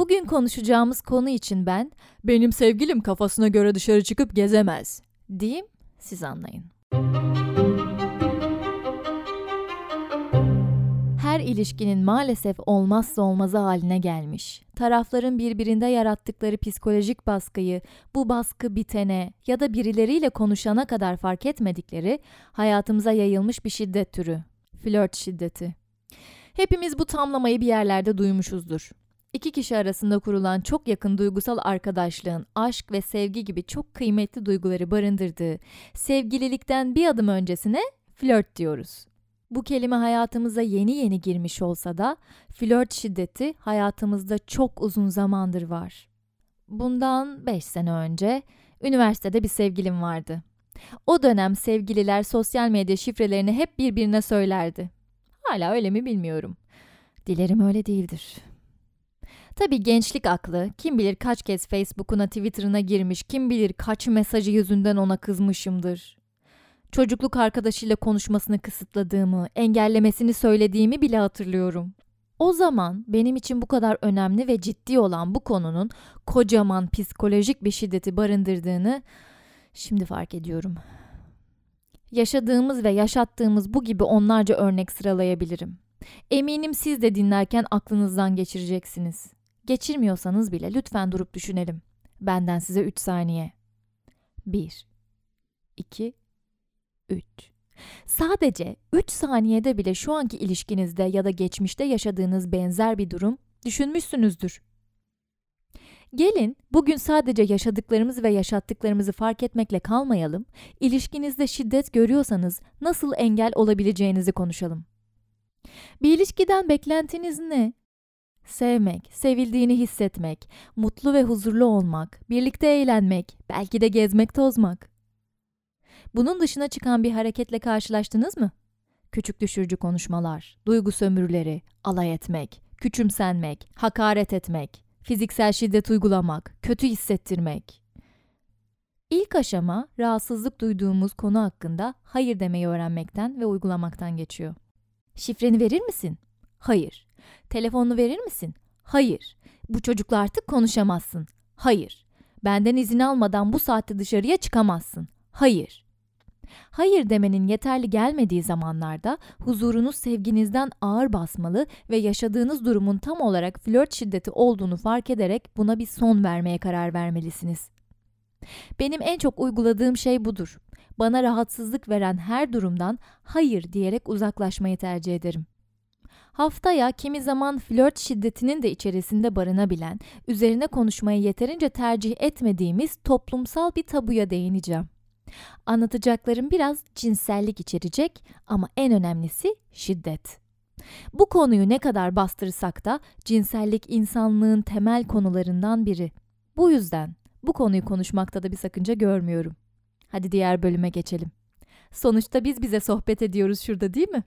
Bugün konuşacağımız konu için ben benim sevgilim kafasına göre dışarı çıkıp gezemez diyeyim siz anlayın. Her ilişkinin maalesef olmazsa olmazı haline gelmiş. Tarafların birbirinde yarattıkları psikolojik baskıyı bu baskı bitene ya da birileriyle konuşana kadar fark etmedikleri hayatımıza yayılmış bir şiddet türü. Flört şiddeti. Hepimiz bu tamlamayı bir yerlerde duymuşuzdur. İki kişi arasında kurulan çok yakın duygusal arkadaşlığın aşk ve sevgi gibi çok kıymetli duyguları barındırdığı sevgililikten bir adım öncesine flört diyoruz. Bu kelime hayatımıza yeni yeni girmiş olsa da flört şiddeti hayatımızda çok uzun zamandır var. Bundan 5 sene önce üniversitede bir sevgilim vardı. O dönem sevgililer sosyal medya şifrelerini hep birbirine söylerdi. Hala öyle mi bilmiyorum. Dilerim öyle değildir. Tabii gençlik aklı, kim bilir kaç kez Facebook'una, Twitter'ına girmiş, kim bilir kaç mesajı yüzünden ona kızmışımdır. Çocukluk arkadaşıyla konuşmasını kısıtladığımı, engellemesini söylediğimi bile hatırlıyorum. O zaman benim için bu kadar önemli ve ciddi olan bu konunun kocaman psikolojik bir şiddeti barındırdığını şimdi fark ediyorum. Yaşadığımız ve yaşattığımız bu gibi onlarca örnek sıralayabilirim. Eminim siz de dinlerken aklınızdan geçireceksiniz. Geçirmiyorsanız bile lütfen durup düşünelim. Benden size 3 saniye. 1 2 3 Sadece 3 saniyede bile şu anki ilişkinizde ya da geçmişte yaşadığınız benzer bir durum düşünmüşsünüzdür. Gelin bugün sadece yaşadıklarımızı ve yaşattıklarımızı fark etmekle kalmayalım, ilişkinizde şiddet görüyorsanız nasıl engel olabileceğinizi konuşalım. Bir ilişkiden beklentiniz ne? Sevmek, sevildiğini hissetmek, mutlu ve huzurlu olmak, birlikte eğlenmek, belki de gezmek tozmak. Bunun dışına çıkan bir hareketle karşılaştınız mı? Küçük düşürücü konuşmalar, duygu sömürüleri, alay etmek, küçümsenmek, hakaret etmek, fiziksel şiddet uygulamak, kötü hissettirmek. İlk aşama rahatsızlık duyduğumuz konu hakkında hayır demeyi öğrenmekten ve uygulamaktan geçiyor. Şifreni verir misin? Hayır. Telefonunu verir misin? Hayır. Bu çocukla artık konuşamazsın. Hayır. Benden izin almadan bu saatte dışarıya çıkamazsın. Hayır. Hayır demenin yeterli gelmediği zamanlarda huzurunuz sevginizden ağır basmalı ve yaşadığınız durumun tam olarak flört şiddeti olduğunu fark ederek buna bir son vermeye karar vermelisiniz. Benim en çok uyguladığım şey budur. Bana rahatsızlık veren her durumdan hayır diyerek uzaklaşmayı tercih ederim. Haftaya kimi zaman flört şiddetinin de içerisinde barınabilen, üzerine konuşmayı yeterince tercih etmediğimiz toplumsal bir tabuya değineceğim. Anlatacaklarım biraz cinsellik içerecek ama en önemlisi şiddet. Bu konuyu ne kadar bastırsak da cinsellik insanlığın temel konularından biri. Bu yüzden bu konuyu konuşmakta da bir sakınca görmüyorum. Hadi diğer bölüme geçelim. Sonuçta biz bize sohbet ediyoruz şurada değil mi?